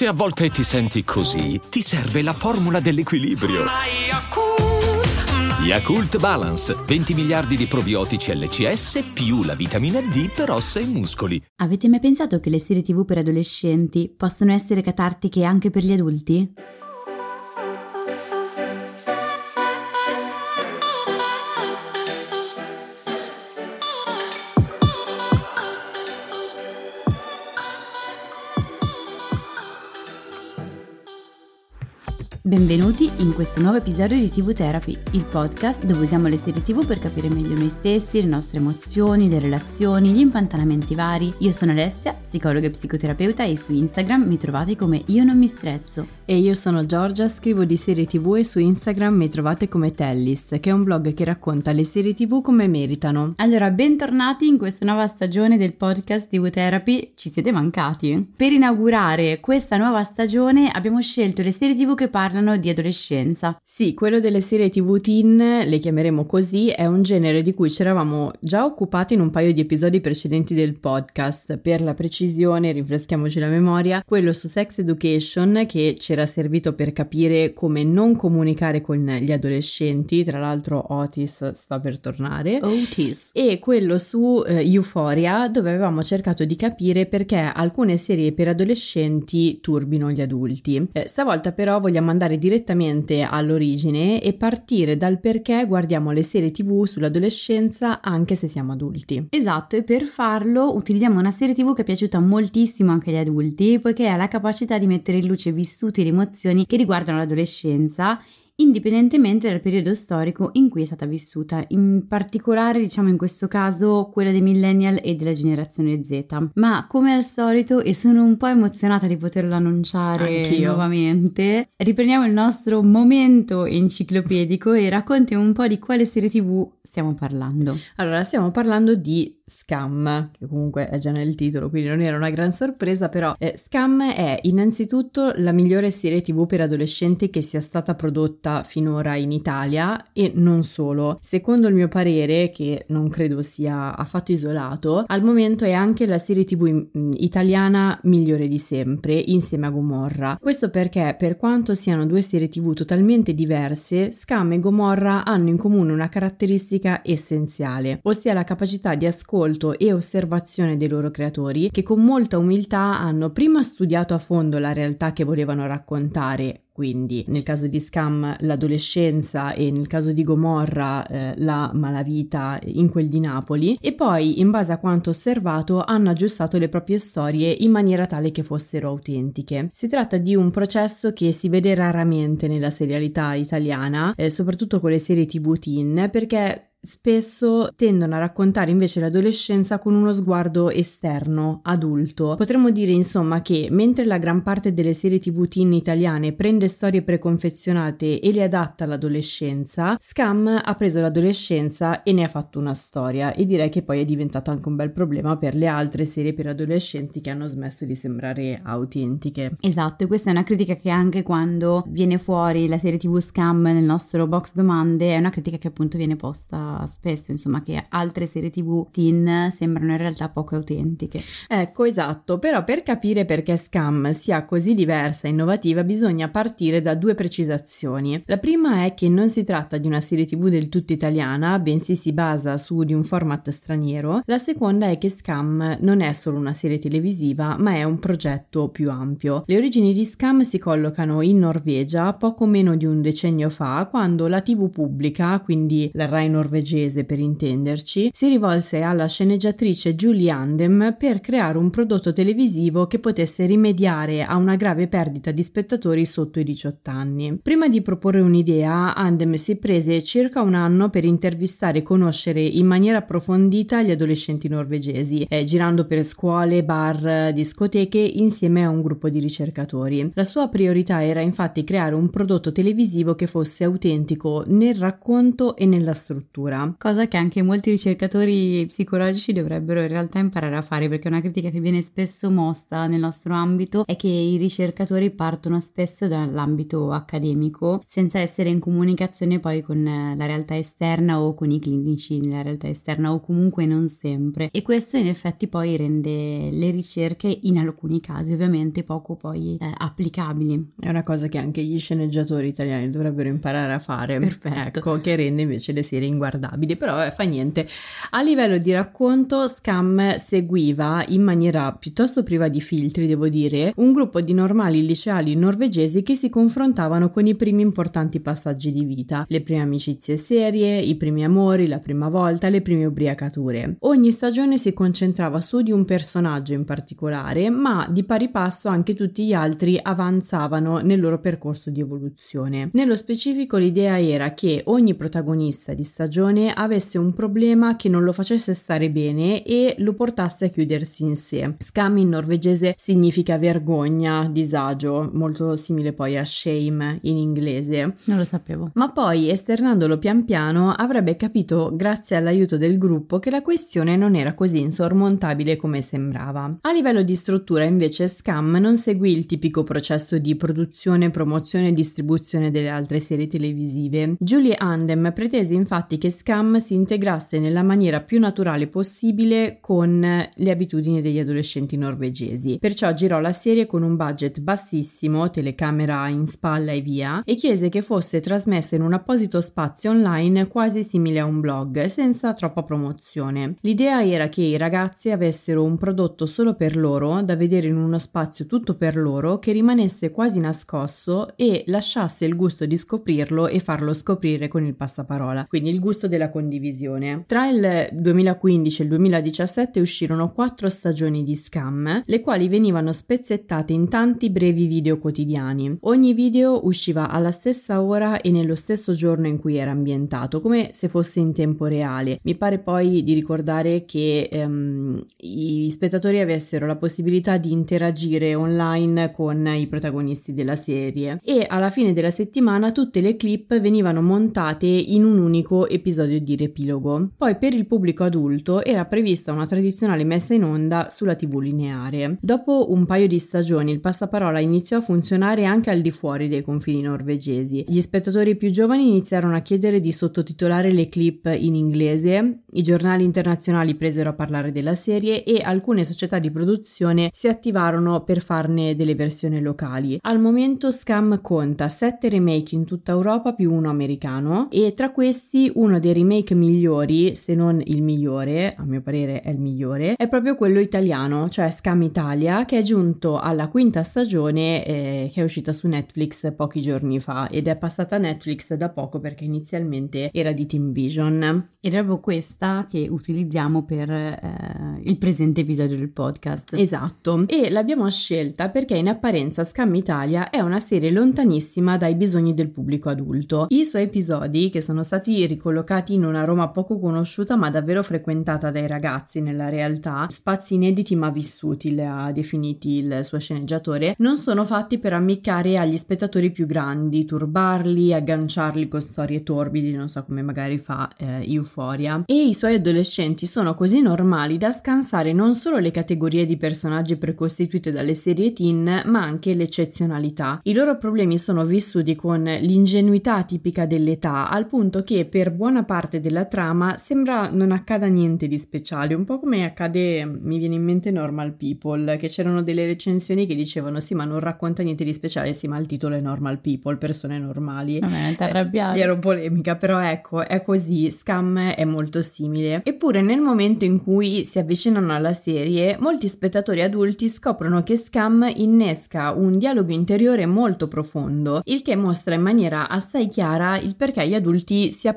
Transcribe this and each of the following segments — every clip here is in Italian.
Se a volte ti senti così, ti serve la formula dell'equilibrio. Yakult Balance, 20 miliardi di probiotici LCS più la vitamina D per ossa e muscoli. Avete mai pensato che le serie TV per adolescenti possono essere catartiche anche per gli adulti? Benvenuti in questo nuovo episodio di TV Therapy, il podcast dove usiamo le serie TV per capire meglio noi stessi, le nostre emozioni, le relazioni, gli impantanamenti vari. Io sono Alessia, psicologa e psicoterapeuta e su Instagram mi trovate come Io non mi stresso. E io sono Giorgia, scrivo di serie TV e su Instagram mi trovate come Tellis, che è un blog che racconta le serie TV come meritano. Allora, bentornati in questa nuova stagione del podcast TV Therapy. Ci siete mancati? Per inaugurare questa nuova stagione abbiamo scelto le serie TV che parlano parlano di adolescenza. Sì, quello delle serie TV teen, le chiameremo così, è un genere di cui ci eravamo già occupati in un paio di episodi precedenti del podcast. Per la precisione, rinfreschiamoci la memoria, quello su Sex Education che ci era servito per capire come non comunicare con gli adolescenti, tra l'altro Otis sta per tornare. Otis. E quello su uh, Euphoria dove avevamo cercato di capire perché alcune serie per adolescenti turbino gli adulti. Eh, stavolta però vogliamo andare andare direttamente all'origine e partire dal perché guardiamo le serie tv sull'adolescenza anche se siamo adulti. Esatto, e per farlo utilizziamo una serie tv che è piaciuta moltissimo anche agli adulti, poiché ha la capacità di mettere in luce vissuti ed emozioni che riguardano l'adolescenza indipendentemente dal periodo storico in cui è stata vissuta, in particolare diciamo in questo caso quella dei millennial e della generazione Z. Ma come al solito, e sono un po' emozionata di poterlo annunciare Anch'io. nuovamente, riprendiamo il nostro momento enciclopedico e raccontiamo un po' di quale serie tv stiamo parlando. Allora, stiamo parlando di Scam, che comunque è già nel titolo, quindi non era una gran sorpresa, però eh, Scam è innanzitutto la migliore serie tv per adolescenti che sia stata prodotta finora in Italia e non solo. Secondo il mio parere, che non credo sia affatto isolato, al momento è anche la serie tv italiana migliore di sempre, insieme a Gomorra. Questo perché, per quanto siano due serie tv totalmente diverse, Scam e Gomorra hanno in comune una caratteristica essenziale, ossia la capacità di ascolto e osservazione dei loro creatori che con molta umiltà hanno prima studiato a fondo la realtà che volevano raccontare quindi nel caso di Scam l'adolescenza e nel caso di Gomorra eh, la malavita in quel di Napoli e poi in base a quanto osservato hanno aggiustato le proprie storie in maniera tale che fossero autentiche. Si tratta di un processo che si vede raramente nella serialità italiana, eh, soprattutto con le serie tv teen, perché spesso tendono a raccontare invece l'adolescenza con uno sguardo esterno, adulto. Potremmo dire insomma che mentre la gran parte delle serie tv teen italiane prende storie preconfezionate e le adatta all'adolescenza, Scam ha preso l'adolescenza e ne ha fatto una storia e direi che poi è diventato anche un bel problema per le altre serie per adolescenti che hanno smesso di sembrare autentiche. Esatto, e questa è una critica che anche quando viene fuori la serie tv Scam nel nostro box domande è una critica che appunto viene posta spesso, insomma, che altre serie tv teen sembrano in realtà poco autentiche. Ecco, esatto, però per capire perché Scam sia così diversa e innovativa bisogna partire da due precisazioni. La prima è che non si tratta di una serie tv del tutto italiana, bensì si basa su di un format straniero. La seconda è che Scam non è solo una serie televisiva, ma è un progetto più ampio. Le origini di Scam si collocano in Norvegia poco meno di un decennio fa, quando la tv pubblica, quindi la Rai norvegese, norvegese per intenderci, si rivolse alla sceneggiatrice Julie Andem per creare un prodotto televisivo che potesse rimediare a una grave perdita di spettatori sotto i 18 anni. Prima di proporre un'idea, Andem si prese circa un anno per intervistare e conoscere in maniera approfondita gli adolescenti norvegesi, eh, girando per scuole, bar, discoteche insieme a un gruppo di ricercatori. La sua priorità era infatti creare un prodotto televisivo che fosse autentico nel racconto e nella struttura cura. Cosa che anche molti ricercatori psicologici dovrebbero in realtà imparare a fare, perché una critica che viene spesso mossa nel nostro ambito è che i ricercatori partono spesso dall'ambito accademico senza essere in comunicazione poi con la realtà esterna o con i clinici nella realtà esterna o comunque non sempre. E questo in effetti poi rende le ricerche in alcuni casi ovviamente poco poi eh, applicabili. È una cosa che anche gli sceneggiatori italiani dovrebbero imparare a fare. Perfetto. Ecco, che rende invece le serie inguardabili, però eh, fa niente. A livello di racconto, Scam seguiva in maniera piuttosto priva di filtri, devo dire, un gruppo di normali liceali norvegesi che si confrontavano con i primi importanti passaggi di vita, le prime amicizie serie, i primi amori, la prima volta, le prime ubriacature. Ogni stagione si concentrava su di un personaggio in particolare, ma di pari passo anche tutti gli altri avanzavano nel loro percorso di evoluzione. Nello specifico l'idea era che ogni protagonista di stagione avesse un problema che non lo facesse stare bene e lo portasse a chiudersi in sé. Scam in norvegese significa vergogna, disagio, molto simile poi a shame in inglese. Non lo sapevo. Ma poi, esternandolo pian piano, avrebbe capito, grazie all'aiuto del gruppo, che la questione non era così insormontabile come sembrava. A livello di struttura, invece, Scam non seguì il tipico processo di produzione, promozione e distribuzione delle altre serie televisive. Julie Andem pretese infatti che Scam si integrasse nella maniera più naturale possibile con le abitudini degli adolescenti norvegesi. Perciò girò la serie con un budget bassissimo, telecamera in spalla e via, e chiese che fosse trasmessa in un apposito spazio online quasi simile a un blog, senza troppa promozione. L'idea era che i ragazzi avessero un prodotto solo per loro, da vedere in uno spazio tutto per loro, che rimanesse quasi nascosto e lasciasse il gusto di scoprirlo e farlo scoprire con il passaparola, quindi il gusto della condivisione. Tra il 2015 e il 2017 uscirono quattro stagioni di Scam, le quali venivano spezzettate in tanti brevi video quotidiani. Ogni video usciva alla stessa ora e nello stesso giorno in cui era ambientato, come se fosse in tempo reale. Mi pare poi di ricordare che ehm, i spettatori avessero la possibilità di interagire online con i protagonisti della serie e alla fine della settimana tutte le clip venivano montate in un unico episodio di riepilogo. Poi per il pubblico adulto era prevista una tradizionale messa in onda sulla TV lineare. Dopo un paio di stagioni il passaparola iniziò a funzionare anche al di fuori dei confini norvegesi. Gli spettatori più giovani iniziarono a chiedere di sottotitolare le clip in inglese, i giornali internazionali presero a parlare della serie e alcune società di produzione si attivarono per farne delle versioni locali. Al momento Scam conta 7 remake in tutta Europa più uno americano e tra questi uno dei remake migliori, se non il migliore, a mio parere è il migliore, è proprio quello italiano, cioè Scam Italia, che è giunto alla quinta stagione eh, che è uscita su Netflix pochi giorni fa ed è passata a Netflix da poco perché inizialmente era di Team Vision. Ed è proprio questa che utilizziamo per eh, il presente episodio del podcast. Esatto, e l'abbiamo scelta perché in apparenza Scam Italia è una serie lontanissima dai bisogni del pubblico adulto. I suoi episodi, che sono stati ricollocati in una Roma poco conosciuta ma davvero frequentata dai ragazzi nella realtà, spazi inediti ma vissuti, le ha definiti il suo sceneggiatore, non sono fatti per ammiccare agli spettatori più grandi, turbarli, agganciarli con storie torbidi, non so come magari fa eh, Euphoria. E i suoi adolescenti sono così normali da scansare non solo le categorie di personaggi precostituite dalle serie teen, ma anche l'eccezionalità. I loro problemi sono vissuti con l'ingenuità tipica dell'età, al punto che per buona parte della trama sembra non accada niente di speciale, un po' come accade, mi viene in mente Normal People, che c'erano delle recensioni che dicevano sì ma non racconta niente di speciale, sì ma il titolo è Normal People, persone normali. Vabbè, ti arrabbiato. Eh, ero polemica, però ecco, è così, Scam è molto simile. Eppure nel momento in cui si avvicinano alla serie, molti spettatori adulti scoprono che Scam innesca un dialogo interiore molto profondo, il che mostra in maniera assai chiara il perché gli adulti si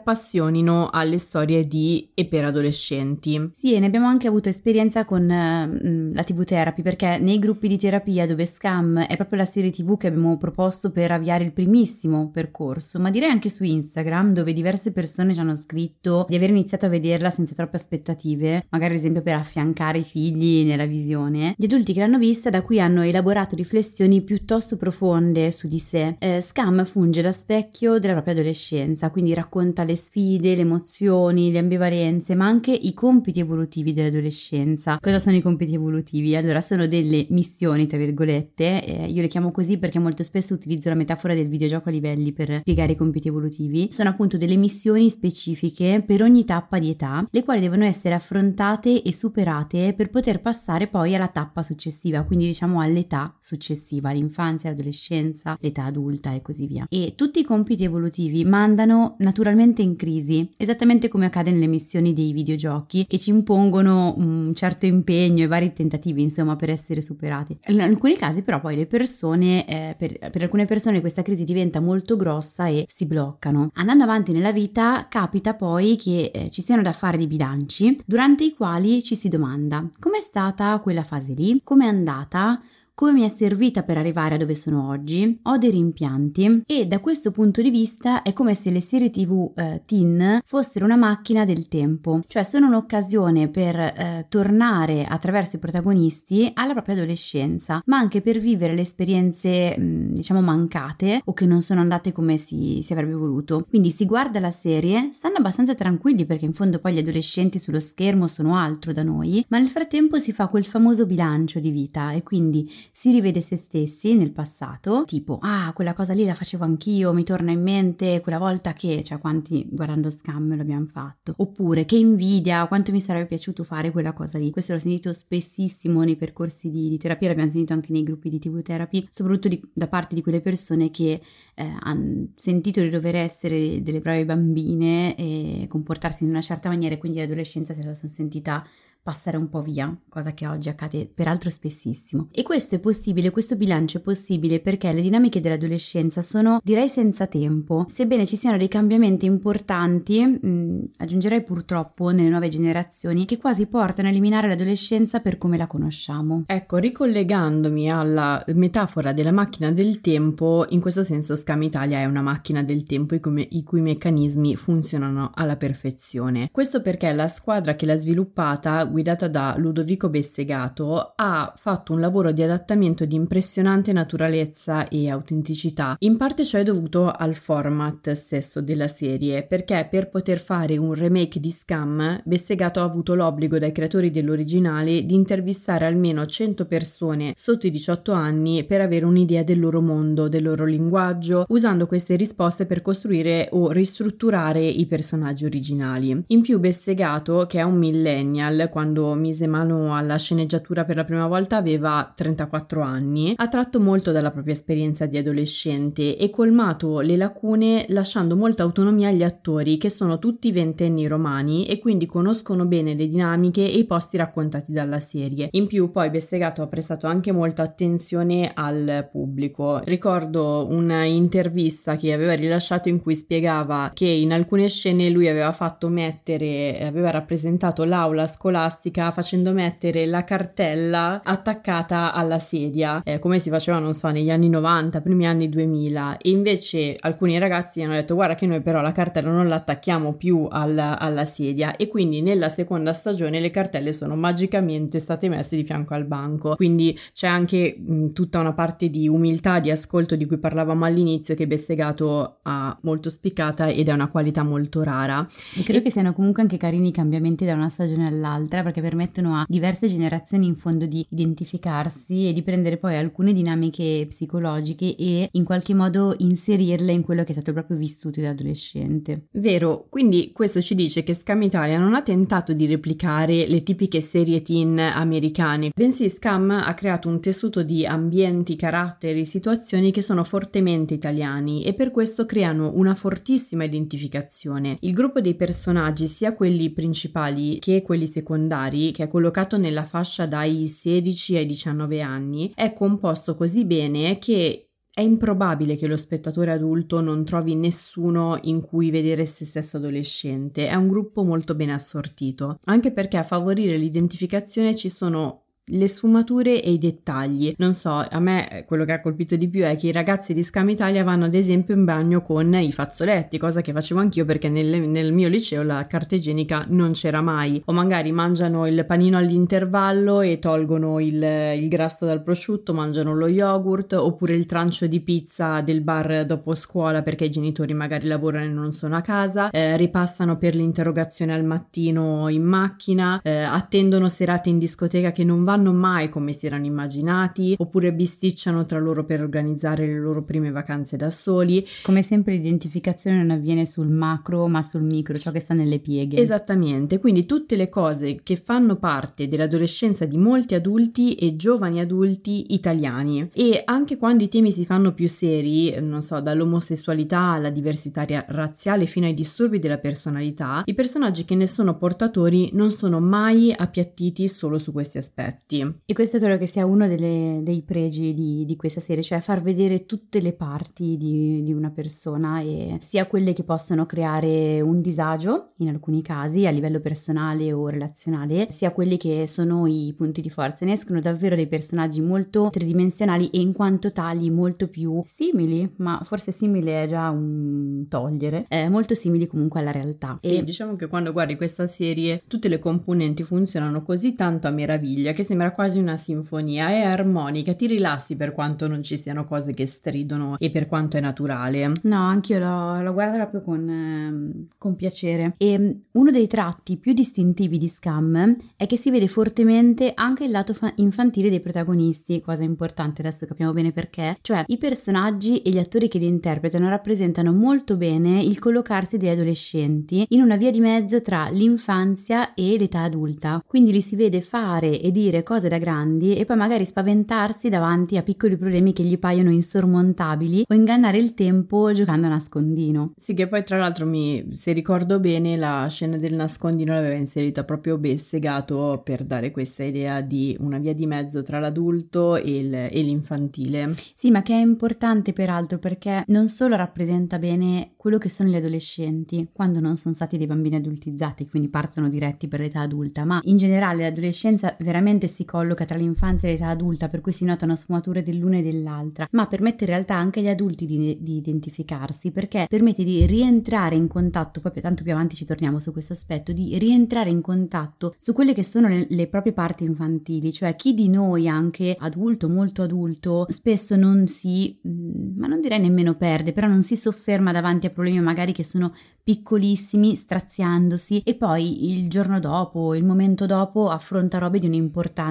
appassionino alle storie di e per adolescenti. Sì, e ne abbiamo anche avuto esperienza con uh, la TV Therapy, perché nei gruppi di terapia dove Scam è proprio la serie TV che abbiamo proposto per avviare il primissimo percorso, ma direi anche su Instagram dove diverse persone ci hanno scritto di aver iniziato a vederla senza troppe aspettative, magari ad esempio per affiancare i figli nella visione. Gli adulti che l'hanno vista da qui hanno elaborato riflessioni piuttosto profonde su di sé. Eh, Scam funge da specchio della propria adolescenza, quindi racconta le sfide, le emozioni, le ambivalenze, ma anche i compiti evolutivi dell'adolescenza. Cosa sono i compiti evolutivi? Allora, sono delle missioni, tra virgolette, eh, io le chiamo così perché molto spesso utilizzo la metafora del videogioco a livelli per spiegare i compiti evolutivi. Sono appunto delle missioni specifiche per ogni tappa di età, le quali devono essere affrontate e superate per poter passare poi alla tappa successiva, quindi diciamo all'età successiva, l'infanzia, l'adolescenza, l'età adulta e così via. E tutti i compiti evolutivi mandano naturalmente in crisi, esattamente come accade nelle missioni dei videogiochi che ci impongono un certo impegno e vari tentativi, insomma, per essere superati. In alcuni casi però poi le persone, eh, per, per alcune persone questa crisi diventa molto grossa e si bloccano. Andando avanti nella vita capita poi che eh, ci siano da fare dei bilanci durante i quali ci si domanda com'è stata quella fase lì, com'è andata, come mi è servita per arrivare a dove sono oggi, ho dei rimpianti e da questo punto di vista è come se le serie tv eh, teen fossero una macchina del tempo, cioè sono un'occasione per eh, tornare attraverso i protagonisti alla propria adolescenza, ma anche per vivere le esperienze mh, diciamo mancate o che non sono andate come si, si avrebbe voluto. Quindi si guarda la serie, stanno abbastanza tranquilli perché in fondo poi gli adolescenti sullo schermo sono altro da noi, ma nel frattempo si fa quel famoso bilancio di vita e quindi si rivede se stessi nel passato, tipo, ah, quella cosa lì la facevo anch'io, mi torna in mente quella volta che, cioè quanti guardando Scam l'abbiamo fatto, oppure che invidia, quanto mi sarebbe piaciuto fare quella cosa lì. Questo l'ho sentito spessissimo nei percorsi di, di terapia, l'abbiamo sentito anche nei gruppi di TV therapy, soprattutto di, da parte di quelle persone che eh, hanno sentito di dover essere delle brave bambine e comportarsi in una certa maniera e quindi l'adolescenza se la sono sentita passare un po' via, cosa che oggi accade peraltro spessissimo. E questo è possibile, questo bilancio è possibile perché le dinamiche dell'adolescenza sono direi senza tempo, sebbene ci siano dei cambiamenti importanti, mh, mm, aggiungerei purtroppo nelle nuove generazioni, che quasi portano a eliminare l'adolescenza per come la conosciamo. Ecco, ricollegandomi alla metafora della macchina del tempo, in questo senso Scam Italia è una macchina del tempo i cui, i cui meccanismi funzionano alla perfezione. Questo perché la squadra che l'ha sviluppata guidata da Ludovico Bessegato, ha fatto un lavoro di adattamento di impressionante naturalezza e autenticità. In parte ciò è dovuto al format stesso della serie, perché per poter fare un remake di Scam, Bessegato ha avuto l'obbligo dai creatori dell'originale di intervistare almeno 100 persone sotto i 18 anni per avere un'idea del loro mondo, del loro linguaggio, usando queste risposte per costruire o ristrutturare i personaggi originali. In più Bessegato, che è un millennial, quando quando mise mano alla sceneggiatura per la prima volta aveva 34 anni, ha tratto molto dalla propria esperienza di adolescente e colmato le lacune lasciando molta autonomia agli attori che sono tutti ventenni romani e quindi conoscono bene le dinamiche e i posti raccontati dalla serie. In più poi Bessegato ha prestato anche molta attenzione al pubblico. Ricordo un'intervista che aveva rilasciato in cui spiegava che in alcune scene lui aveva fatto mettere, aveva rappresentato l'aula scolastica plastica facendo mettere la cartella attaccata alla sedia, eh, come si faceva, non so, negli anni 90, primi anni 2000. E invece alcuni ragazzi hanno detto: Guarda, che noi però la cartella non la attacchiamo più alla, alla sedia. E quindi nella seconda stagione le cartelle sono magicamente state messe di fianco al banco. Quindi c'è anche mh, tutta una parte di umiltà, di ascolto di cui parlavamo all'inizio, che Bessegato ha molto spiccata ed è una qualità molto rara. E credo e... che siano comunque anche carini i cambiamenti da una stagione all'altra perché permettono a diverse generazioni in fondo di identificarsi e di prendere poi alcune dinamiche psicologiche e in qualche modo inserirle in quello che è stato proprio vissuto da adolescente. Vero, quindi questo ci dice che Scam Italia non ha tentato di replicare le tipiche serie teen americane, bensì Scam ha creato un tessuto di ambienti, caratteri, situazioni che sono fortemente italiani e per questo creano una fortissima identificazione. Il gruppo dei personaggi, sia quelli principali che quelli secondari, secondari, che è collocato nella fascia dai 16 ai 19 anni, è composto così bene che è improbabile che lo spettatore adulto non trovi nessuno in cui vedere se stesso adolescente, è un gruppo molto ben assortito, anche perché a favorire l'identificazione ci sono le sfumature e i dettagli. Non so, a me quello che ha colpito di più è che i ragazzi di Scam Italia vanno ad esempio in bagno con i fazzoletti, cosa che facevo anch'io perché nel, nel mio liceo la carta igienica non c'era mai. O magari mangiano il panino all'intervallo e tolgono il, il grasso dal prosciutto, mangiano lo yogurt oppure il trancio di pizza del bar dopo scuola perché i genitori magari lavorano e non sono a casa, eh, ripassano per l'interrogazione al mattino in macchina, eh, attendono serate in discoteca che non vanno vanno mai come si erano immaginati, oppure bisticciano tra loro per organizzare le loro prime vacanze da soli. Come sempre l'identificazione non avviene sul macro ma sul micro, ciò che sta nelle pieghe. Esattamente, quindi tutte le cose che fanno parte dell'adolescenza di molti adulti e giovani adulti italiani. E anche quando i temi si fanno più seri, non so, dall'omosessualità alla diversità razziale fino ai disturbi della personalità, i personaggi che ne sono portatori non sono mai appiattiti solo su questi aspetti aspetti. E questo credo che sia uno delle, dei pregi di, di, questa serie, cioè far vedere tutte le parti di, di, una persona e sia quelle che possono creare un disagio in alcuni casi a livello personale o relazionale, sia quelli che sono i punti di forza. Ne escono davvero dei personaggi molto tridimensionali e in quanto tali molto più simili, ma forse simile è già un togliere, eh, molto simili comunque alla realtà. Sì, e diciamo che quando guardi questa serie tutte le componenti funzionano così tanto a meraviglia che sembra quasi una sinfonia, è armonica, ti rilassi per quanto non ci siano cose che stridono e per quanto è naturale. No, anch'io l'ho, l'ho guardato proprio con, eh, con piacere. E mm, uno dei tratti più distintivi di Scam è che si vede fortemente anche il lato fa- infantile dei protagonisti, cosa importante, adesso capiamo bene perché. Cioè, i personaggi e gli attori che li interpretano rappresentano molto bene il collocarsi degli adolescenti in una via di mezzo tra l'infanzia e l'età adulta. Quindi li si vede fare e dire cose da grandi e poi magari spaventarsi davanti a piccoli problemi che gli paiono insormontabili o ingannare il tempo giocando a nascondino. Sì, che poi tra l'altro mi, se ricordo bene, la scena del nascondino l'aveva inserita proprio Bessegato per dare questa idea di una via di mezzo tra l'adulto e, il, e l'infantile. Sì, ma che è importante peraltro perché non solo rappresenta bene quello che sono gli adolescenti quando non sono stati dei bambini adultizzati, quindi partono diretti per l'età adulta, ma in generale l'adolescenza veramente si colloca tra l'infanzia e l'età adulta, per cui si notano sfumature dell'una e dell'altra, ma permette in realtà anche agli adulti di, di identificarsi perché permette di rientrare in contatto, poi tanto più avanti ci torniamo su questo aspetto, di rientrare in contatto su quelle che sono le, le proprie parti infantili, cioè chi di noi anche adulto, molto adulto, spesso non si, mm, ma non direi nemmeno perde, però non si sofferma davanti a problemi magari che sono piccolissimi, straziandosi e poi il giorno dopo, il momento dopo affronta robe di un'importanza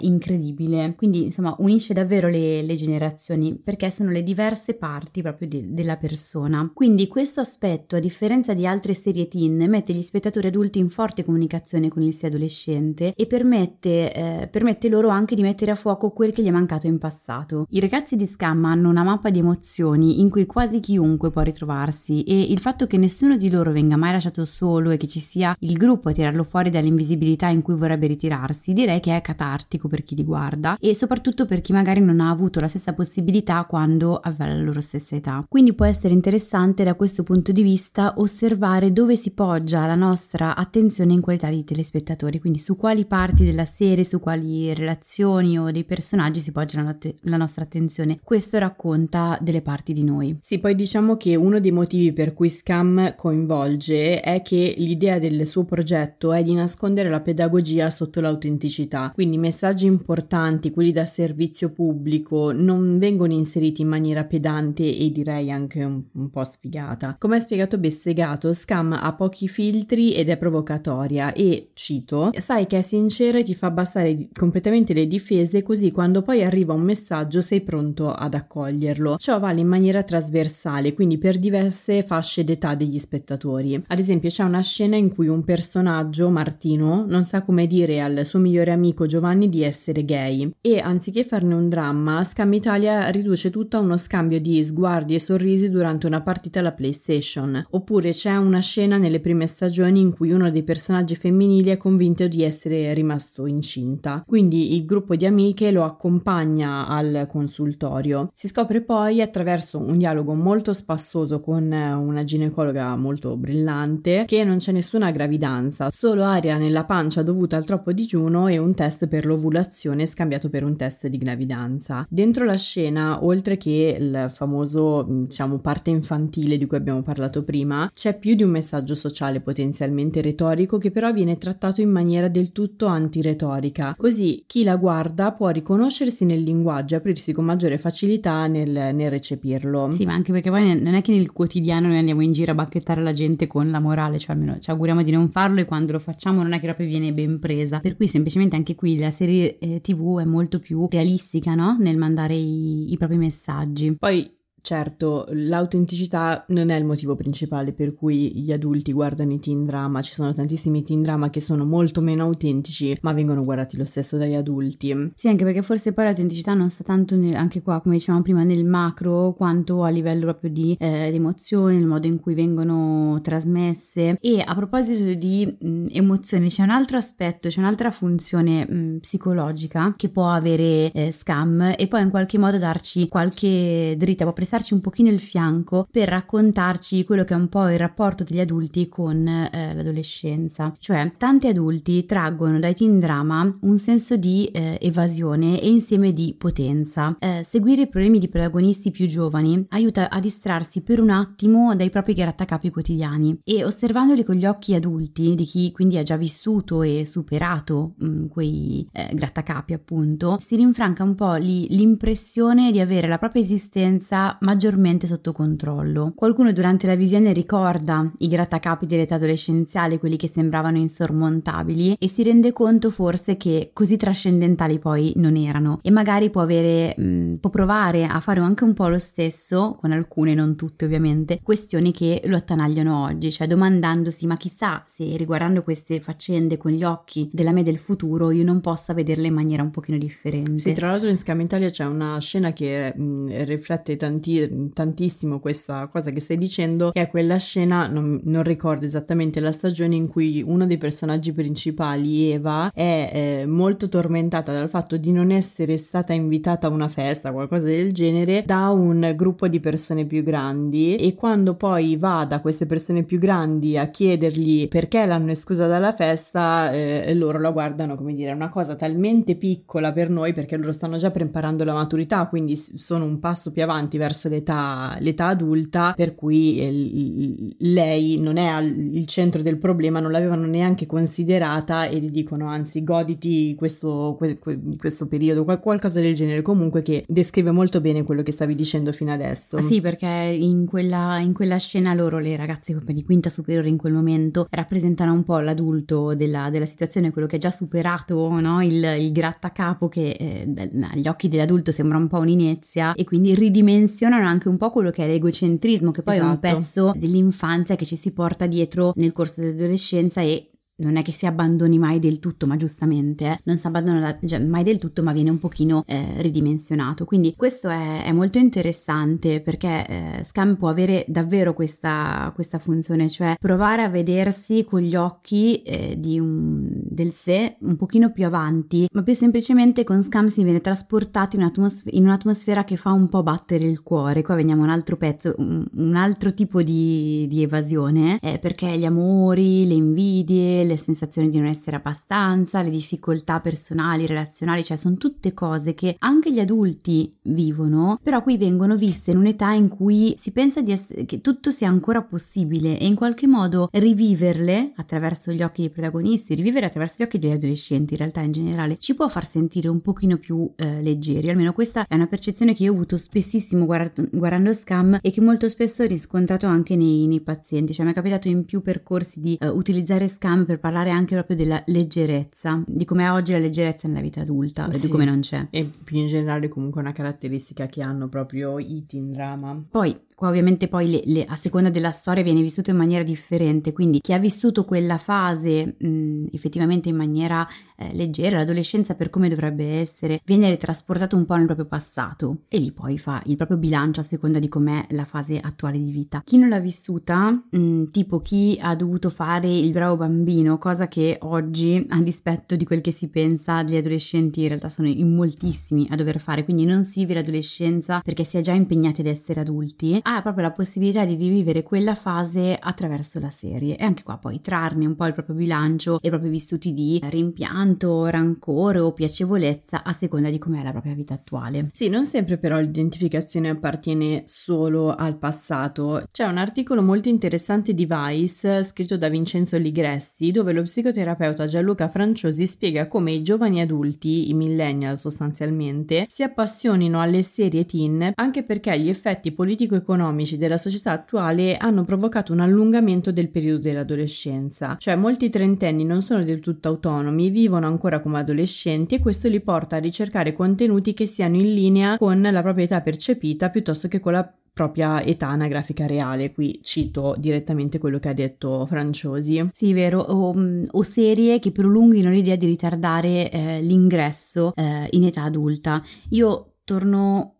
incredibile. Quindi insomma unisce davvero le, le generazioni perché sono le diverse parti proprio di, della persona. Quindi questo aspetto, a differenza di altre serie teen, mette gli spettatori adulti in forte comunicazione con il sé adolescente e permette, eh, permette loro anche di mettere a fuoco quel che gli è mancato in passato. I ragazzi di Scam hanno una mappa di emozioni in cui quasi chiunque può ritrovarsi e il fatto che nessuno di loro venga mai lasciato solo e che ci sia il gruppo a tirarlo fuori dall'invisibilità in cui vorrebbe ritirarsi, direi che è catartico per chi li guarda e soprattutto per chi magari non ha avuto la stessa possibilità quando aveva la loro stessa età. Quindi può essere interessante da questo punto di vista osservare dove si poggia la nostra attenzione in qualità di telespettatori, quindi su quali parti della serie, su quali relazioni o dei personaggi si poggia la, te- la nostra attenzione. Questo racconta delle parti di noi. Sì, poi diciamo che uno dei motivi per cui Scam coinvolge è che l'idea del suo progetto è di nascondere la pedagogia sotto l'autenticità, quindi messaggi importanti, quelli da servizio pubblico, non vengono inseriti in maniera pedante e direi anche un, un po' sfigata. Come ha spiegato Bessegato, Scam ha pochi filtri ed è provocatoria e, cito, sai che è sincera e ti fa abbassare completamente le difese così quando poi arriva un messaggio sei pronto ad accoglierlo. Ciò vale in maniera trasversale, quindi per diverse fasce d'età degli spettatori. Ad esempio c'è una scena in cui un personaggio, Martino, non sa come dire al suo migliore amico Giovanni di essere gay e anziché farne un dramma, Scam Italia riduce tutto a uno scambio di sguardi e sorrisi durante una partita alla PlayStation. Oppure c'è una scena nelle prime stagioni in cui uno dei personaggi femminili è convinto di essere rimasto incinta. Quindi il gruppo di amiche lo accompagna al consultorio. Si scopre poi attraverso un dialogo molto spassoso con una ginecologa molto brillante che non c'è nessuna gravidanza, solo aria nella pancia dovuta al troppo digiuno e un test test per l'ovulazione scambiato per un test di gravidanza. Dentro la scena, oltre che il famoso, diciamo, parte infantile di cui abbiamo parlato prima, c'è più di un messaggio sociale potenzialmente retorico che però viene trattato in maniera del tutto antiretorica. Così chi la guarda può riconoscersi nel linguaggio e aprirsi con maggiore facilità nel, nel recepirlo. Sì, ma anche perché poi non è che nel quotidiano noi andiamo in giro a bacchettare la gente con la morale, cioè almeno ci auguriamo di non farlo e quando lo facciamo non è che proprio viene ben presa. Per cui semplicemente anche qui la serie eh, TV è molto più realistica, no? Nel mandare i, i propri messaggi. Poi Certo, l'autenticità non è il motivo principale per cui gli adulti guardano i teen drama, ci sono tantissimi teen drama che sono molto meno autentici, ma vengono guardati lo stesso dagli adulti. Sì, anche perché forse poi l'autenticità non sta tanto nel, anche qua, come dicevamo prima, nel macro, quanto a livello proprio di, eh, emozioni, il modo in cui vengono trasmesse. E a proposito di mh, emozioni, c'è un altro aspetto, c'è un'altra funzione mh, psicologica che può avere eh, Scam e poi in qualche modo darci qualche dritta, può prestarci un pochino il fianco per raccontarci quello che è un po' il rapporto degli adulti con eh, l'adolescenza. Cioè, tanti adulti traggono dai teen drama un senso di eh, evasione e insieme di potenza. Eh, seguire i problemi di protagonisti più giovani aiuta a distrarsi per un attimo dai propri grattacapi quotidiani e osservandoli con gli occhi adulti di chi quindi ha già vissuto e superato mh, mm, quei eh, grattacapi appunto, si rinfranca un po' li, l'impressione di avere la propria esistenza maggiormente sotto controllo. Qualcuno durante la visione ricorda i grattacapi dell'età adolescenziale, quelli che sembravano insormontabili, e si rende conto forse che così trascendentali poi non erano. E magari può avere, mh, mm, può provare a fare anche un po' lo stesso, con alcune, non tutte ovviamente, questioni che lo attanagliano oggi, cioè domandandosi ma chissà se riguardando queste faccende con gli occhi della me del futuro io non possa vederle in maniera un pochino differente. Sì, tra l'altro in Scam Italia c'è una scena che mh, mm, riflette tantissimo tanti, tantissimo questa cosa che stai dicendo, è quella scena, non, non, ricordo esattamente la stagione in cui uno dei personaggi principali, Eva, è eh, molto tormentata dal fatto di non essere stata invitata a una festa, qualcosa del genere, da un gruppo di persone più grandi. E quando poi va da queste persone più grandi a chiedergli perché l'hanno esclusa dalla festa, eh, loro la guardano come dire, una cosa talmente piccola per noi perché loro stanno già preparando la maturità, quindi sono un passo più avanti verso verso l'età, l'età adulta, per cui eh, lei non è al, centro del problema, non l'avevano neanche considerata e gli dicono anzi goditi questo, que, questo periodo, qual, qualcosa del genere comunque che descrive molto bene quello che stavi dicendo fino adesso. Sì, perché in quella, in quella scena loro, le ragazze di quinta superiore in quel momento, rappresentano un po' l'adulto della, della situazione, quello che ha già superato no? il, il grattacapo che eh, agli occhi dell'adulto sembra un po' un'inezia e quindi ridimensiona menzionano anche un po' quello che è l'egocentrismo, che poi esatto. è un esatto. pezzo dell'infanzia che ci si porta dietro nel corso dell'adolescenza e non è che si abbandoni mai del tutto, ma giustamente eh, non si abbandona cioè, mai del tutto, ma viene un pochino eh, ridimensionato. Quindi questo è, è molto interessante perché eh, Scam può avere davvero questa, questa, funzione, cioè provare a vedersi con gli occhi eh, un, del sé un pochino più avanti, ma più semplicemente con Scam si viene trasportati in, un'atmosfera, in un'atmosfera che fa un po' battere il cuore. Qua veniamo a un altro pezzo, un, un altro tipo di, di evasione, eh, perché gli amori, le invidie, le sensazioni di non essere abbastanza, le difficoltà personali, relazionali, cioè sono tutte cose che anche gli adulti vivono, però qui vengono viste in un'età in cui si pensa essere, che tutto sia ancora possibile e in qualche modo riviverle attraverso gli occhi dei protagonisti, rivivere attraverso gli occhi degli adolescenti in realtà in generale, ci può far sentire un pochino più eh, leggeri, almeno questa è una percezione che io ho avuto spessissimo guardando, guardando Scam e che molto spesso ho riscontrato anche nei, nei pazienti, cioè mi è capitato in più percorsi di uh, utilizzare Scam per parlare anche proprio della leggerezza, di come è oggi la leggerezza nella vita adulta sì. e di come non c'è. E più in generale comunque una caratteristica che hanno proprio i teen drama. Poi Qua ovviamente poi le, le, a seconda della storia viene vissuto in maniera differente, quindi chi ha vissuto quella fase mh, effettivamente in maniera eh, leggera, l'adolescenza per come dovrebbe essere, viene ritrasportato un po' nel proprio passato e lì poi fa il proprio bilancio a seconda di com'è la fase attuale di vita. Chi non l'ha vissuta, mh, tipo chi ha dovuto fare il bravo bambino, cosa che oggi, a dispetto di quel che si pensa degli adolescenti, in realtà sono in moltissimi a dover fare, quindi non si vive l'adolescenza perché si è già impegnati ad essere adulti, ha proprio la possibilità di rivivere quella fase attraverso la serie e anche qua poi trarne un po' il proprio bilancio e i propri vissuti di rimpianto, rancore o piacevolezza a seconda di com'è la propria vita attuale. Sì, non sempre però l'identificazione appartiene solo al passato. C'è un articolo molto interessante di Vice scritto da Vincenzo Ligresti dove lo psicoterapeuta Gianluca Franciosi spiega come i giovani adulti, i millennial sostanzialmente, si appassionino alle serie teen anche perché gli effetti politico-economici della società attuale hanno provocato un allungamento del periodo dell'adolescenza. Cioè molti trentenni non sono del tutto autonomi, vivono ancora come adolescenti e questo li porta a ricercare contenuti che siano in linea con la propria età percepita piuttosto che con la propria età anagrafica reale. Qui cito direttamente quello che ha detto Franciosi. Sì, vero, o, mm, o serie che prolunghino l'idea di ritardare eh, l'ingresso eh, in età adulta. Io torno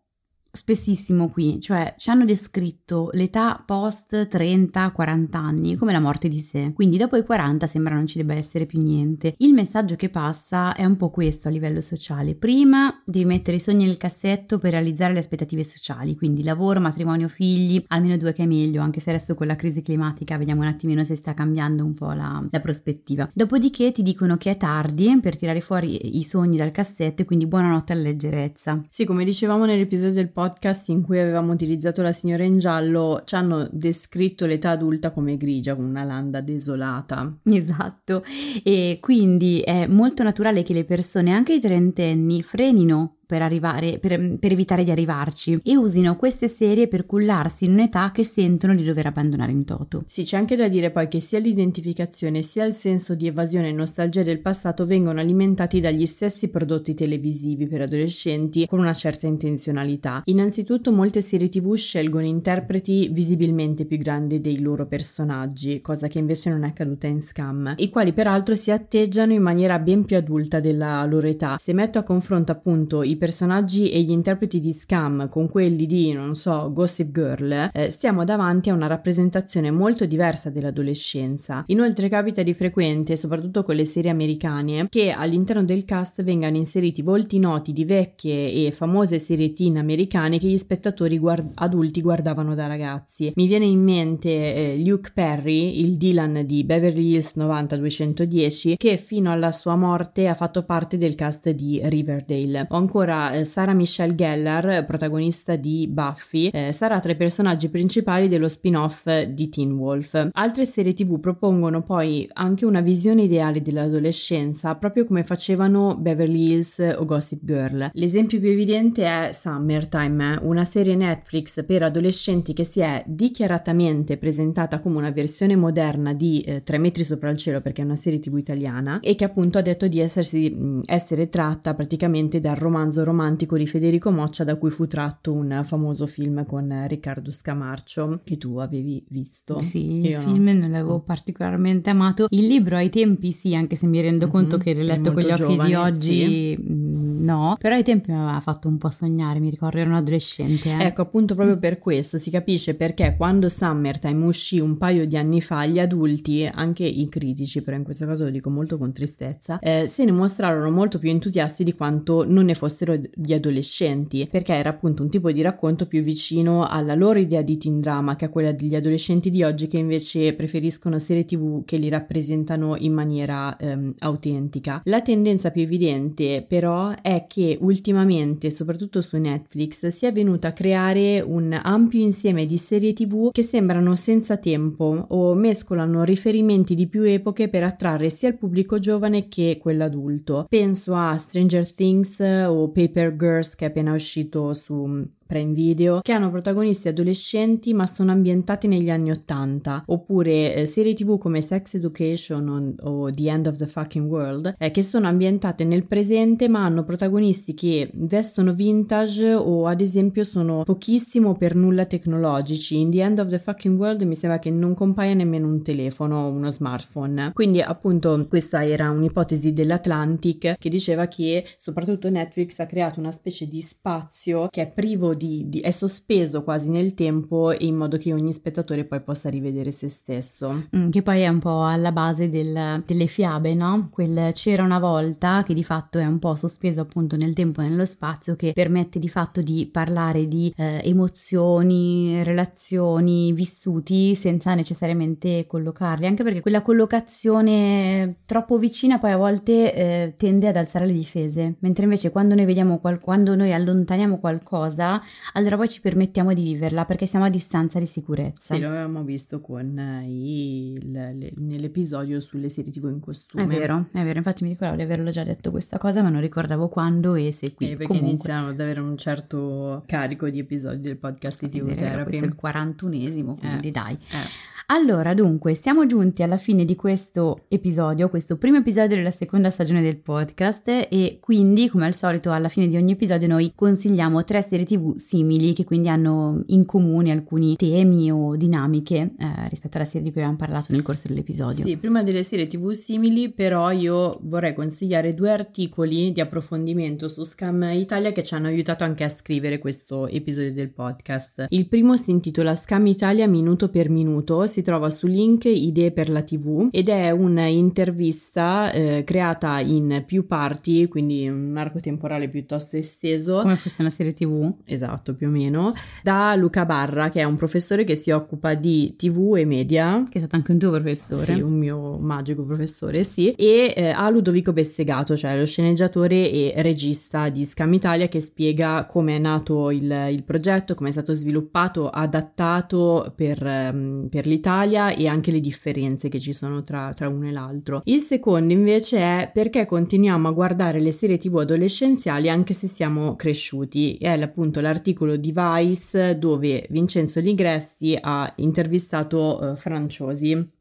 spessissimo qui, cioè ci hanno descritto l'età post 30-40 anni come la morte di sé, quindi dopo i 40 sembra non ci debba essere più niente. Il messaggio che passa è un po' questo a livello sociale. Prima devi mettere i sogni nel cassetto per realizzare le aspettative sociali, quindi lavoro, matrimonio, figli, almeno due che è meglio, anche se adesso con la crisi climatica vediamo un attimino se sta cambiando un po' la, la prospettiva. Dopodiché ti dicono che è tardi per tirare fuori i sogni dal cassetto e quindi buonanotte alla leggerezza. Sì, come dicevamo nell'episodio del podcast podcast in cui avevamo utilizzato la signora in giallo ci hanno descritto l'età adulta come grigia, con una landa desolata. Esatto, e quindi è molto naturale che le persone, anche i trentenni, frenino per, arrivare, per, per, evitare di arrivarci e usino queste serie per cullarsi in un'età che sentono di dover abbandonare in toto. Sì, c'è anche da dire poi che sia l'identificazione sia il senso di evasione e nostalgia del passato vengono alimentati dagli stessi prodotti televisivi per adolescenti con una certa intenzionalità. Innanzitutto molte serie tv scelgono interpreti visibilmente più grandi dei loro personaggi, cosa che invece non è accaduta in Scam, i quali peraltro si atteggiano in maniera ben più adulta della loro età. Se metto a confronto appunto i personaggi e gli interpreti di Scam con quelli di, non so, Gossip Girl, eh, stiamo davanti a una rappresentazione molto diversa dell'adolescenza. Inoltre capita di frequente, soprattutto con le serie americane, che all'interno del cast vengano inseriti volti noti di vecchie e famose serie teen americane che gli spettatori guard- adulti guardavano da ragazzi. Mi viene in mente eh, Luke Perry, il Dylan di Beverly Hills 90210, che fino alla sua morte ha fatto parte del cast di Riverdale. O ancora ancora eh, Sarah Michelle Gellar, protagonista di Buffy, eh, sarà tra i personaggi principali dello spin-off di Teen Wolf. Altre serie tv propongono poi anche una visione ideale dell'adolescenza, proprio come facevano Beverly Hills o Gossip Girl. L'esempio più evidente è Summertime, una serie Netflix per adolescenti che si è dichiaratamente presentata come una versione moderna di eh, Tre metri sopra il cielo perché è una serie tv italiana e che appunto ha detto di essersi, essere tratta praticamente dal romanzo romanzo romantico di Federico Moccia da cui fu tratto un famoso film con Riccardo Scamarcio che tu avevi visto. Sì, Io il film no. non l'avevo particolarmente amato. Il libro ai tempi sì, anche se mi rendo conto mm-hmm, che riletto con gli occhi giovane, di oggi sì. Mm, no, però ai tempi mi aveva fatto un po' sognare, mi ricordo ero un adolescente. Eh. Ecco, appunto proprio per questo si capisce perché quando Summertime uscì un paio di anni fa gli adulti, anche i critici, però in questo caso lo dico molto con tristezza, eh, se ne mostrarono molto più entusiasti di quanto non ne fossero fossero gli adolescenti, perché era appunto un tipo di racconto più vicino alla loro idea di teen drama che a quella degli adolescenti di oggi che invece preferiscono serie tv che li rappresentano in maniera ehm, autentica. La tendenza più evidente però è che ultimamente, soprattutto su Netflix, si è venuta a creare un ampio insieme di serie tv che sembrano senza tempo o mescolano riferimenti di più epoche per attrarre sia il pubblico giovane che quello adulto. Penso a Stranger Things o Paper Girls che è appena uscito su Prime Video, che hanno protagonisti adolescenti ma sono ambientati negli anni 80, oppure eh, serie tv come Sex Education o, o, The End of the Fucking World, eh, che sono ambientate nel presente ma hanno protagonisti che vestono vintage o ad esempio sono pochissimo per nulla tecnologici. In The End of the Fucking World mi sembra che non compaia nemmeno un telefono o uno smartphone. Quindi appunto questa era un'ipotesi dell'Atlantic che diceva che soprattutto Netflix ha creato una specie di spazio che è privo di, di, è sospeso quasi nel tempo in modo che ogni spettatore poi possa rivedere se stesso. Mm, che poi è un po' alla base del, delle fiabe, no? Quel c'era una volta che di fatto è un po' sospeso appunto nel tempo e nello spazio che permette di fatto di parlare di eh, emozioni, relazioni, vissuti senza necessariamente collocarli, anche perché quella collocazione troppo vicina poi a volte eh, tende ad alzare le difese, mentre invece quando noi vediamo qual- quando noi allontaniamo qualcosa, allora poi ci permettiamo di viverla perché siamo a distanza di sicurezza. Sì, lo avevamo visto con eh, i, le, le, nell'episodio sulle serie TV in costume. È vero, è vero, infatti mi ricordavo di averlo già detto questa cosa, ma non ricordavo quando e se qui. Eh, perché Comunque, iniziano ad avere un certo carico di episodi del podcast di TV Therapy. questo è il 41esimo, quindi Eh. dai. Eh. Allora, dunque, siamo giunti alla fine di questo episodio, questo primo episodio della seconda stagione del podcast e quindi, come al solito, alla fine di ogni episodio noi consigliamo tre serie TV simili che quindi hanno in comune alcuni temi o dinamiche eh, rispetto alla serie di cui abbiamo parlato nel corso dell'episodio. Sì, prima delle serie TV simili, però io vorrei consigliare due articoli di approfondimento su Scam Italia che ci hanno aiutato anche a scrivere questo episodio del podcast. Il primo si intitola Scam Italia minuto per minuto, si trova su link Idee per la TV ed è un'intervista eh, creata in più parti, quindi un arco temporale piuttosto esteso. Come fosse una serie TV? Esatto, più o meno, da Luca Barra, che è un professore che si occupa di TV e media Che è stato anche un tuo professore. sì, un mio magico professore, sì, e eh, a Ludovico Bessegato, cioè lo sceneggiatore e regista di Scam Italia che spiega come è nato il, il progetto, come è stato sviluppato, adattato per, ehm, per l'Italia e anche le differenze che ci sono tra, tra uno e l'altro. Il secondo invece è perché continuiamo a guardare le serie tv adolescenziali anche se siamo cresciuti. È appunto l'articolo di Vice dove Vincenzo Ligressi ha intervistato eh, Franciosi.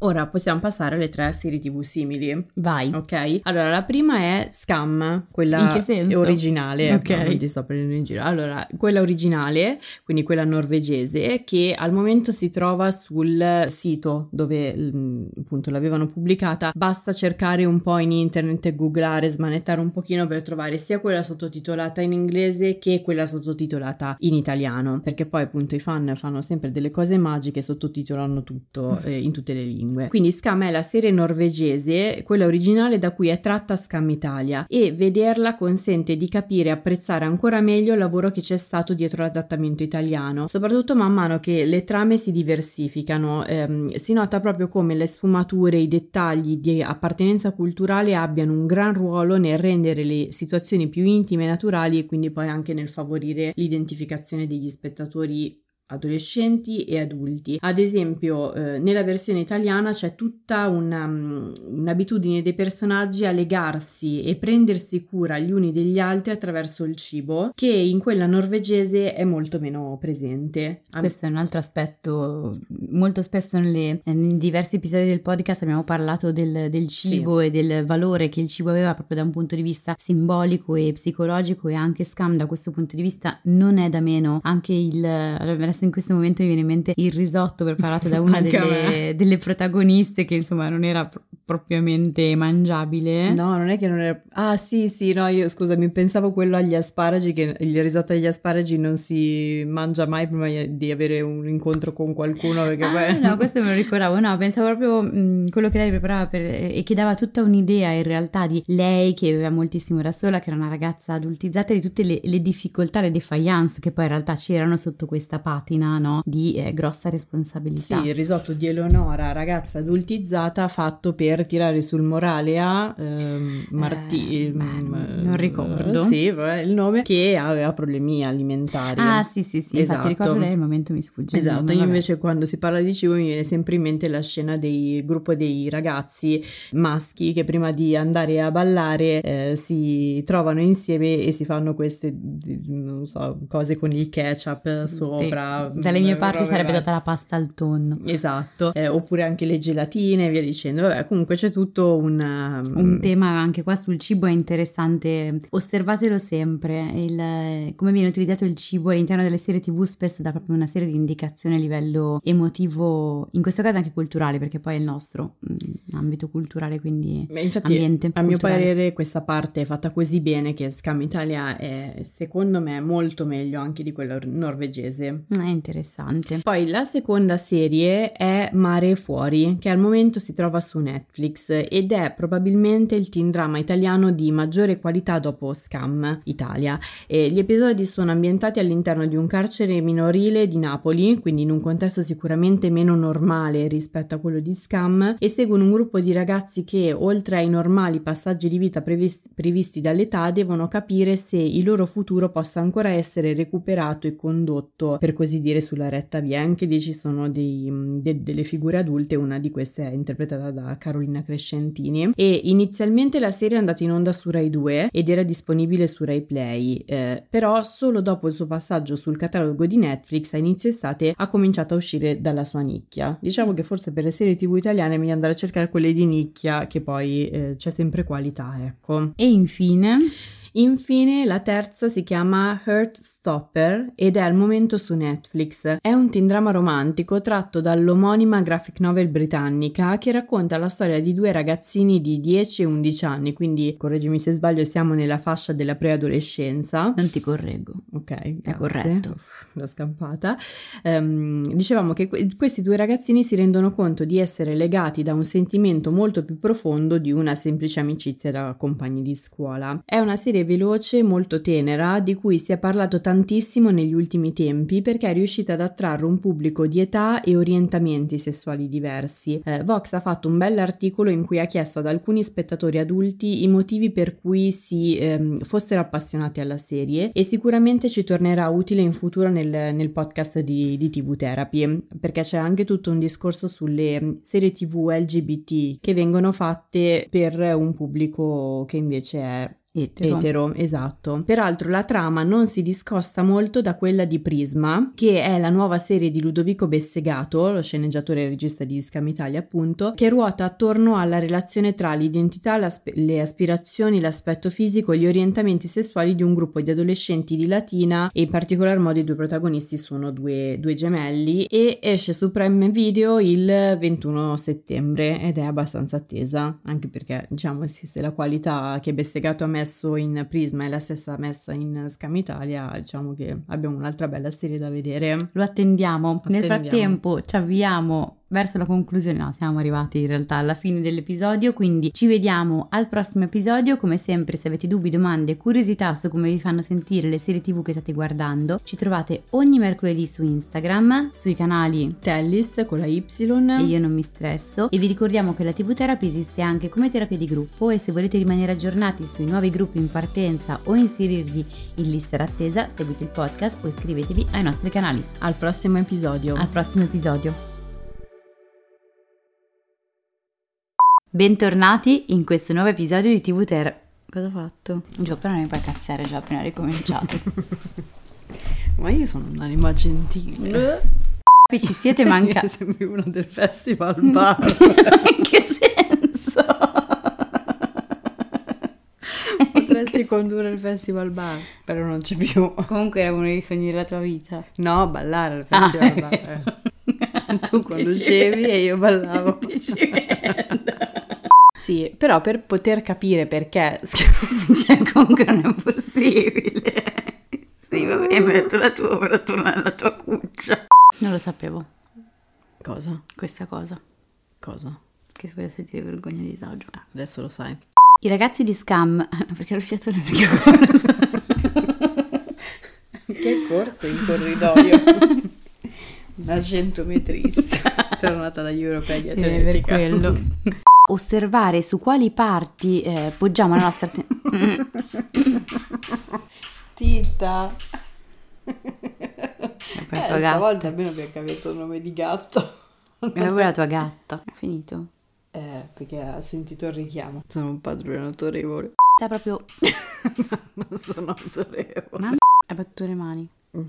Ora possiamo passare alle tre serie tv simili. Vai. Ok, allora la prima è Scam, quella originale. Ok. No, non ti sto prendendo in giro. Allora, quella originale, quindi quella norvegese, che al momento si trova sul sito dove mm, appunto l'avevano pubblicata. Basta cercare un po' in internet, googlare, smanettare un pochino per trovare sia quella sottotitolata in inglese che quella sottotitolata in italiano. Perché poi appunto i fan fanno sempre delle cose magiche, sottotitolano tutto eh, in tutte le lingue. Quindi Scam è la serie norvegese, quella originale da cui è tratta Scam Italia e vederla consente di capire e apprezzare ancora meglio il lavoro che c'è stato dietro l'adattamento italiano, soprattutto man mano che le trame si diversificano, ehm, si nota proprio come le sfumature, i dettagli di appartenenza culturale abbiano un gran ruolo nel rendere le situazioni più intime e naturali e quindi poi anche nel favorire l'identificazione degli spettatori adolescenti e adulti. Ad esempio, eh, nella versione italiana c'è tutta una, mm, un'abitudine dei personaggi a legarsi e prendersi cura gli uni degli altri attraverso il cibo, che in quella norvegese è molto meno presente. Questo è un altro aspetto, molto spesso nelle- in diversi episodi del podcast abbiamo parlato del, del cibo e del valore che il cibo aveva proprio da un punto di vista simbolico e psicologico e anche Scam da questo punto di vista non è da meno, anche il, adesso in questo momento mi viene in mente il risotto preparato da una delle, delle protagoniste che insomma non era pro- propriamente mangiabile. No, non è che non era. Ah, sì, sì, no, io scusami, pensavo quello agli asparagi, che il risotto agli asparagi non si mangia mai prima di avere un incontro con qualcuno, perché Ah, poi. no, questo me lo ricordavo, no, pensavo proprio mh, quello che lei preparava per- e che dava tutta un'idea in realtà di lei che aveva moltissimo da sola, che era una ragazza adultizzata, di tutte le, le difficoltà, le defiance che poi in realtà c'erano sotto questa patina, no, di eh, grossa responsabilità. Sì, il risotto di Eleonora, ragazza adultizzata, fatto per tirare sul morale a ehm, Marti... Eh, beh, ehm, non ricordo. Sì, vabbè, il nome, che aveva problemi alimentari. Ah, sì, sì, sì, Esatto. infatti ricordo lei, al momento mi sfugge. il Esatto, io invece quando si parla di cibo mi viene sempre in mente la scena del gruppo dei ragazzi maschi che prima di andare a ballare eh, si trovano insieme e si fanno queste, non so, cose con il ketchup sopra. Sì, Dalle mie parti sarebbe data la pasta al tonno. Esatto, eh, oppure anche le gelatine e via dicendo. Vabbè, comunque c'è tutto un... um, Un tema anche qua sul cibo è interessante, osservatelo sempre, il- come viene utilizzato il cibo all'interno delle serie tv spesso dà proprio una serie di indicazioni a livello emotivo, in questo caso anche culturale perché poi è il nostro mm, ambito culturale, quindi Beh, infatti, ambiente a mio culturale. parere, questa parte è fatta così bene che Scam Italia è, secondo me, molto meglio anche di quella norvegese. È interessante. Poi la seconda serie è Mare Fuori, che al momento si trova su. Netflix ed è probabilmente il teen drama italiano di maggiore qualità dopo Scam Italia. E gli episodi sono ambientati all'interno di un carcere minorile di Napoli, quindi in un contesto sicuramente meno normale rispetto a quello di Scam, e seguono un gruppo di ragazzi che, oltre ai normali passaggi di vita previsti, previsti dall'età, devono capire se il loro futuro possa ancora essere recuperato e condotto, per così dire, sulla retta via. Anche lì ci sono dei, de, delle figure adulte, una di queste è interpretata da Carolina Crescentini. E inizialmente la serie è andata in onda su Rai 2 ed era disponibile su Rai Play, eh, però solo dopo il suo passaggio sul catalogo di Netflix a inizio estate ha cominciato a uscire dalla sua nicchia. Diciamo che forse per le serie tv italiane è meglio andare a cercare quelle di nicchia che poi eh, c'è sempre qualità, ecco. E infine Infine la terza si chiama Heartstopper ed è al momento su Netflix. È un teen drama romantico tratto dall'omonima graphic novel britannica che racconta la storia di due ragazzini di 10 e 11 anni, quindi correggimi se sbaglio siamo nella fascia della preadolescenza. Non ti correggo. Ok, è grazie. corretto. Uff, l'ho scampata. Um, dicevamo che que- questi due ragazzini si rendono conto di essere legati da un sentimento molto più profondo di una semplice amicizia da compagni di scuola. È una serie veloce, molto tenera, di cui si è parlato tantissimo negli ultimi tempi perché è riuscita ad attrarre un pubblico di età e orientamenti sessuali diversi. Eh, Vox ha fatto un bell'articolo in cui ha chiesto ad alcuni spettatori adulti i motivi per cui si ehm, fossero appassionati alla serie e sicuramente ci tornerà utile in futuro nel, nel podcast di, di TV Therapy perché c'è anche tutto un discorso sulle serie TV LGBT che vengono fatte per un pubblico che invece è Etero. Etero, esatto. Peraltro la trama non si discosta molto da quella di Prisma, che è la nuova serie di Ludovico Bessegato, lo sceneggiatore e regista di Scam Italia appunto, che ruota attorno alla relazione tra l'identità, le aspirazioni, l'aspetto fisico e gli orientamenti sessuali di un gruppo di adolescenti di Latina e in particolar modo i due protagonisti sono due, due gemelli e esce su Prime Video il 21 settembre ed è abbastanza attesa, anche perché diciamo se la qualità che Bessegato ha messo messo in Prisma e la stessa messa in Scam Italia, diciamo che abbiamo un'altra bella serie da vedere. Lo attendiamo. attendiamo. Nel frattempo ci avviamo verso la conclusione, no, siamo arrivati in realtà alla fine dell'episodio, quindi ci vediamo al prossimo episodio. Come sempre, se avete dubbi, domande, curiosità su come vi fanno sentire le serie TV che state guardando, ci trovate ogni mercoledì su Instagram, sui canali Tellis con la Y e io non mi stresso. E vi ricordiamo che la TV Therapy esiste anche come terapia di gruppo e se volete rimanere aggiornati sui nuovi gruppi in partenza o inserirvi in lista d'attesa, seguite il podcast o iscrivetevi ai nostri canali. Al prossimo episodio. Al prossimo episodio. Bentornati in questo nuovo episodio di TV Ter. Cosa ho fatto? Giù, però non mi puoi cazzare già appena ricominciato. Ma io sono un'anima gentile. Qui ci siete mancati. Sembri uno del festival bar. In che senso? Potresti condurre il festival bar, però non c'è più. Comunque era uno dei sogni della tua vita. No, ballare al festival ah, bar. tu conducevi e io ballavo. Ti sì, però per poter capire perché... cioè, comunque non è possibile. Sì, va bene, hai detto la tua, ora torna nella tua cuccia. Non lo sapevo. Cosa? Questa cosa. Cosa? Che si vuole sentire vergogna di disagio. Ah, adesso lo sai. I ragazzi di Scam... Perché lo fiato è l'unica cosa. che corso in corridoio? Una centometrista. Tornata dagli europei di atletica. per quello osservare su quali parti eh, poggiamo la nostra attenzione. Tita. Eh, eh, stavolta almeno abbiamo capito il nome di gatto. È la tua gatta. È finito? Eh, perché ha sentito il richiamo. Sono un padrone autorevole. Sta proprio... non sono autorevole. Ma hai battuto le mani. Mm.